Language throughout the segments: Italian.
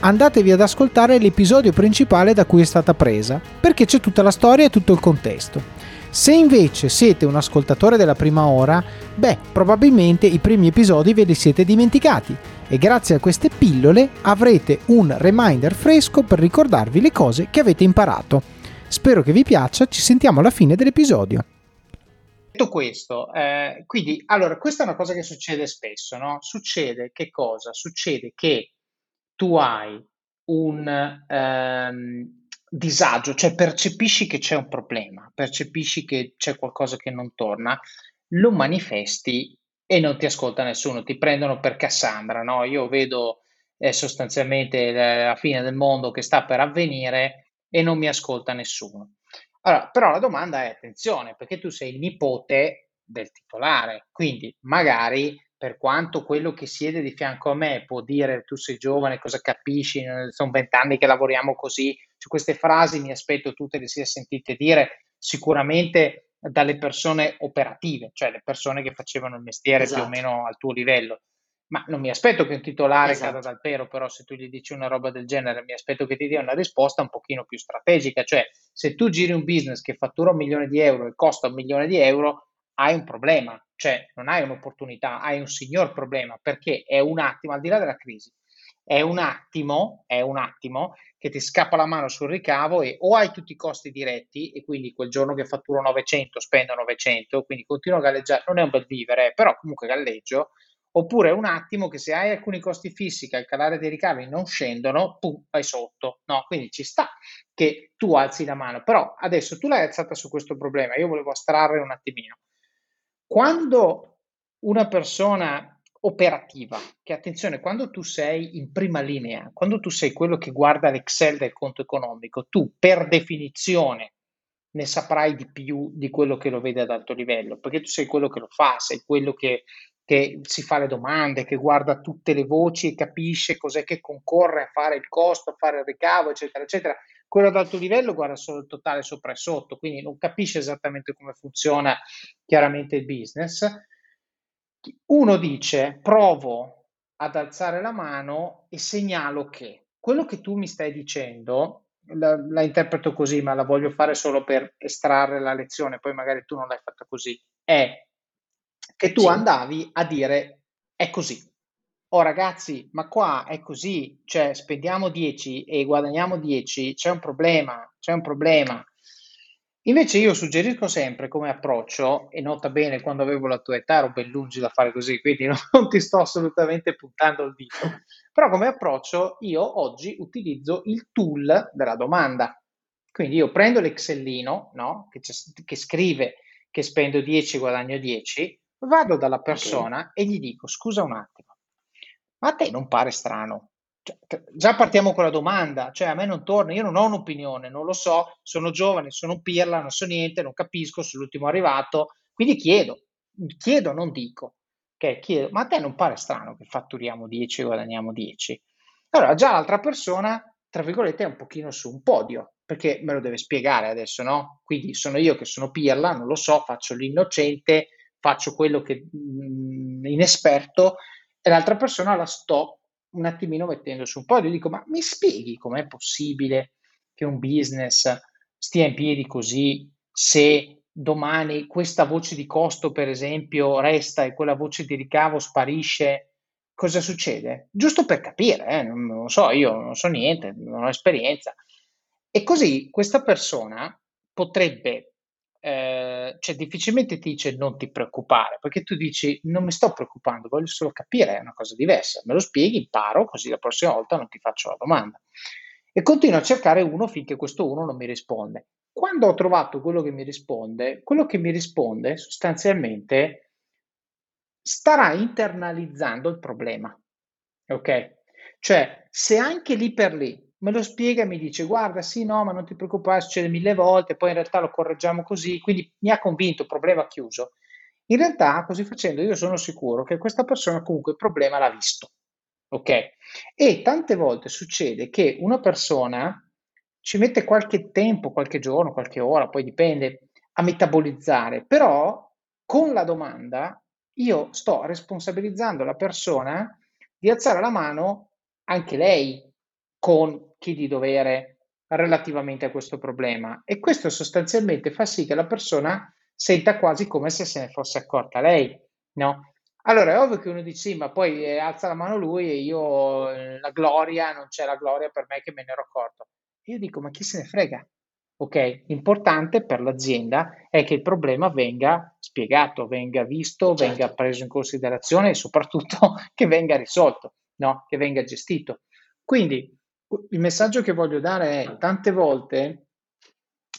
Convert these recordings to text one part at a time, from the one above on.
andatevi ad ascoltare l'episodio principale da cui è stata presa, perché c'è tutta la storia e tutto il contesto. Se invece siete un ascoltatore della prima ora, beh, probabilmente i primi episodi ve li siete dimenticati e grazie a queste pillole avrete un reminder fresco per ricordarvi le cose che avete imparato. Spero che vi piaccia, ci sentiamo alla fine dell'episodio. Detto questo, eh, quindi, allora, questa è una cosa che succede spesso, no? Succede che cosa? Succede che tu hai un ehm, disagio, cioè percepisci che c'è un problema, percepisci che c'è qualcosa che non torna, lo manifesti e non ti ascolta nessuno, ti prendono per Cassandra, no? Io vedo eh, sostanzialmente la fine del mondo che sta per avvenire e non mi ascolta nessuno. Allora, però la domanda è attenzione, perché tu sei il nipote del titolare, quindi magari per quanto quello che siede di fianco a me può dire tu sei giovane, cosa capisci, sono vent'anni che lavoriamo così, su queste frasi mi aspetto tutte le sia sentite dire sicuramente dalle persone operative, cioè le persone che facevano il mestiere esatto. più o esatto. meno al tuo livello. Ma non mi aspetto che un titolare esatto. cada dal pero, però se tu gli dici una roba del genere, mi aspetto che ti dia una risposta un pochino più strategica, cioè se tu giri un business che fattura un milione di euro e costa un milione di euro, hai un problema, cioè non hai un'opportunità, hai un signor problema perché è un attimo, al di là della crisi, è un attimo, è un attimo che ti scappa la mano sul ricavo e o hai tutti i costi diretti e quindi quel giorno che fatturo 900 spendo 900, quindi continuo a galleggiare, non è un bel vivere, però comunque galleggio, oppure è un attimo che se hai alcuni costi fissi che al calare dei ricavi non scendono, pum, vai sotto, no? Quindi ci sta che tu alzi la mano, però adesso tu l'hai alzata su questo problema, io volevo astrarre un attimino. Quando una persona operativa, che attenzione, quando tu sei in prima linea, quando tu sei quello che guarda l'Excel del conto economico, tu per definizione ne saprai di più di quello che lo vede ad alto livello, perché tu sei quello che lo fa, sei quello che, che si fa le domande, che guarda tutte le voci e capisce cos'è che concorre a fare il costo, a fare il ricavo, eccetera, eccetera. Quello ad alto livello guarda solo il totale sopra e sotto, quindi non capisce esattamente come funziona chiaramente il business. Uno dice provo ad alzare la mano e segnalo che quello che tu mi stai dicendo, la, la interpreto così, ma la voglio fare solo per estrarre la lezione, poi magari tu non l'hai fatta così, è che tu sì. andavi a dire è così oh ragazzi, ma qua è così, cioè spendiamo 10 e guadagniamo 10, c'è un problema, c'è un problema. Invece io suggerisco sempre come approccio, e nota bene quando avevo la tua età ero ben lungi da fare così, quindi non ti sto assolutamente puntando il dito, però come approccio io oggi utilizzo il tool della domanda. Quindi io prendo l'Excellino no? che, che, scrive che spendo 10 e guadagno 10, vado dalla persona okay. e gli dico scusa un attimo, ma a te non pare strano Cioè, già partiamo con la domanda, cioè a me non torna, io non ho un'opinione, non lo so, sono giovane, sono pirla, non so niente, non capisco, sono l'ultimo arrivato, quindi chiedo, chiedo, non dico, okay, chiedo, ma a te non pare strano che fatturiamo 10 e guadagniamo 10? Allora già l'altra persona, tra virgolette, è un pochino su un podio, perché me lo deve spiegare adesso, no? Quindi sono io che sono pirla, non lo so, faccio l'innocente, faccio quello che mh, mm, inesperto e l'altra persona la sto un attimino mettendo su un podio. Dico, ma mi spieghi com'è possibile che un business stia in piedi così se domani questa voce di costo, per esempio, resta e quella voce di ricavo sparisce? Cosa succede? Giusto per capire, eh? non, non so, io non so niente, non ho esperienza. E così questa persona potrebbe, eh, cioè difficilmente ti dice non ti preoccupare, perché tu dici non mi sto preoccupando, voglio solo capire, è una cosa diversa, me lo spieghi, imparo, così la prossima volta non ti faccio la domanda. E continuo a cercare uno finché questo uno non mi risponde. Quando ho trovato quello che mi risponde, quello che mi risponde sostanzialmente starà internalizzando il problema. Ok? Cioè, se anche lì per lì me lo spiega e mi dice guarda sì no ma non ti preoccupare succede mille volte poi in realtà lo correggiamo così. Quindi mi ha convinto problema chiuso. In realtà così facendo io sono sicuro che questa persona comunque il problema l'ha visto ok? E tante volte succede che una persona ci mette qualche tempo qualche giorno qualche ora poi dipende a metabolizzare però con la domanda io sto responsabilizzando la persona di alzare la mano anche lei con chi di dovere relativamente a questo problema e questo sostanzialmente fa sì che la persona senta quasi come se se ne fosse accorta lei, no? Allora è ovvio che uno dice sì, ma poi eh, alza la mano lui e io eh, la gloria, non c'è la gloria per me che me ne ero accorto. Io dico, ma chi se ne frega? Ok, l'importante per l'azienda è che il problema venga spiegato, venga visto, certo. venga preso in considerazione e soprattutto che venga risolto, no? che venga gestito. Quindi il messaggio che voglio dare è tante volte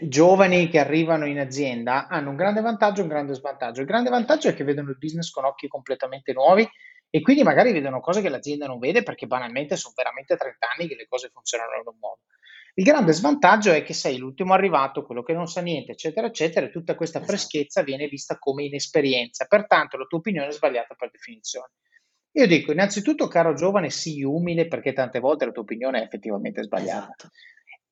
i giovani che arrivano in azienda hanno un grande vantaggio e un grande svantaggio. Il grande vantaggio è che vedono il business con occhi completamente nuovi e quindi magari vedono cose che l'azienda non vede perché banalmente sono veramente 30 anni che le cose funzionano in un modo. Il grande svantaggio è che sei l'ultimo arrivato, quello che non sa niente, eccetera, eccetera, e tutta questa esatto. freschezza viene vista come inesperienza, pertanto la tua opinione è sbagliata per definizione. Io dico, innanzitutto, caro giovane, sii umile perché tante volte la tua opinione è effettivamente sbagliata. Esatto.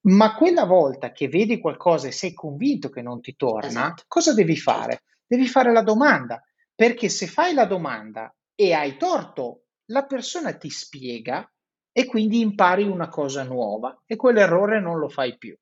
Ma quella volta che vedi qualcosa e sei convinto che non ti torna, esatto. cosa devi fare? Devi fare la domanda, perché se fai la domanda e hai torto, la persona ti spiega e quindi impari una cosa nuova e quell'errore non lo fai più.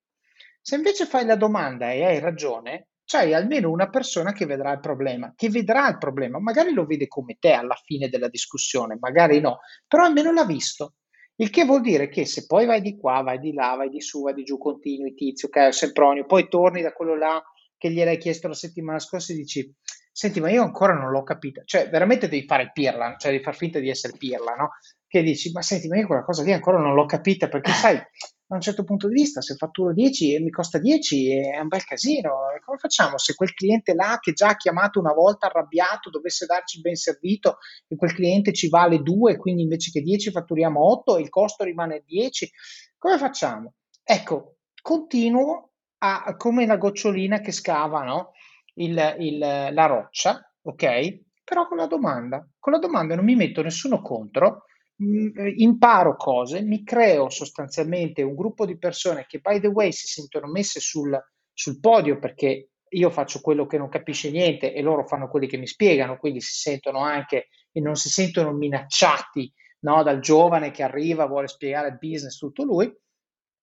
Se invece fai la domanda e hai ragione, c'hai almeno una persona che vedrà il problema, che vedrà il problema, magari lo vede come te alla fine della discussione, magari no, però almeno l'ha visto. Il che vuol dire che se poi vai di qua, vai di là, vai di su, vai di giù, continui, tizio, ok, Sempronio, poi torni da quello là che gliel'hai chiesto la settimana scorsa e dici, senti, ma io ancora non l'ho capita. Cioè, veramente devi fare il pirla, cioè devi far finta di essere pirla, no? Che dici, ma senti, ma io quella cosa lì ancora non l'ho capita, perché sai, da un certo punto di vista, se fatturo 10 e mi costa 10 è un bel casino. Come facciamo se quel cliente là che già ha chiamato una volta arrabbiato dovesse darci il ben servito e quel cliente ci vale 2, quindi invece che 10 fatturiamo 8 e il costo rimane 10? Come facciamo? Ecco, continuo a, come la gocciolina che scava no? il, il, la roccia, ok? Però con la domanda. Con la domanda non mi metto nessuno contro, Mm, eh, imparo cose, mi creo sostanzialmente un gruppo di persone che, by the way, si sentono messe sul, sul podio perché io faccio quello che non capisce niente e loro fanno quelli che mi spiegano, quindi si sentono anche e non si sentono minacciati no, dal giovane che arriva, vuole spiegare il business tutto lui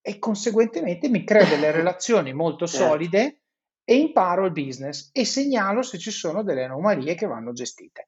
e conseguentemente mi creo delle relazioni molto certo. solide e imparo il business e segnalo se ci sono delle anomalie che vanno gestite.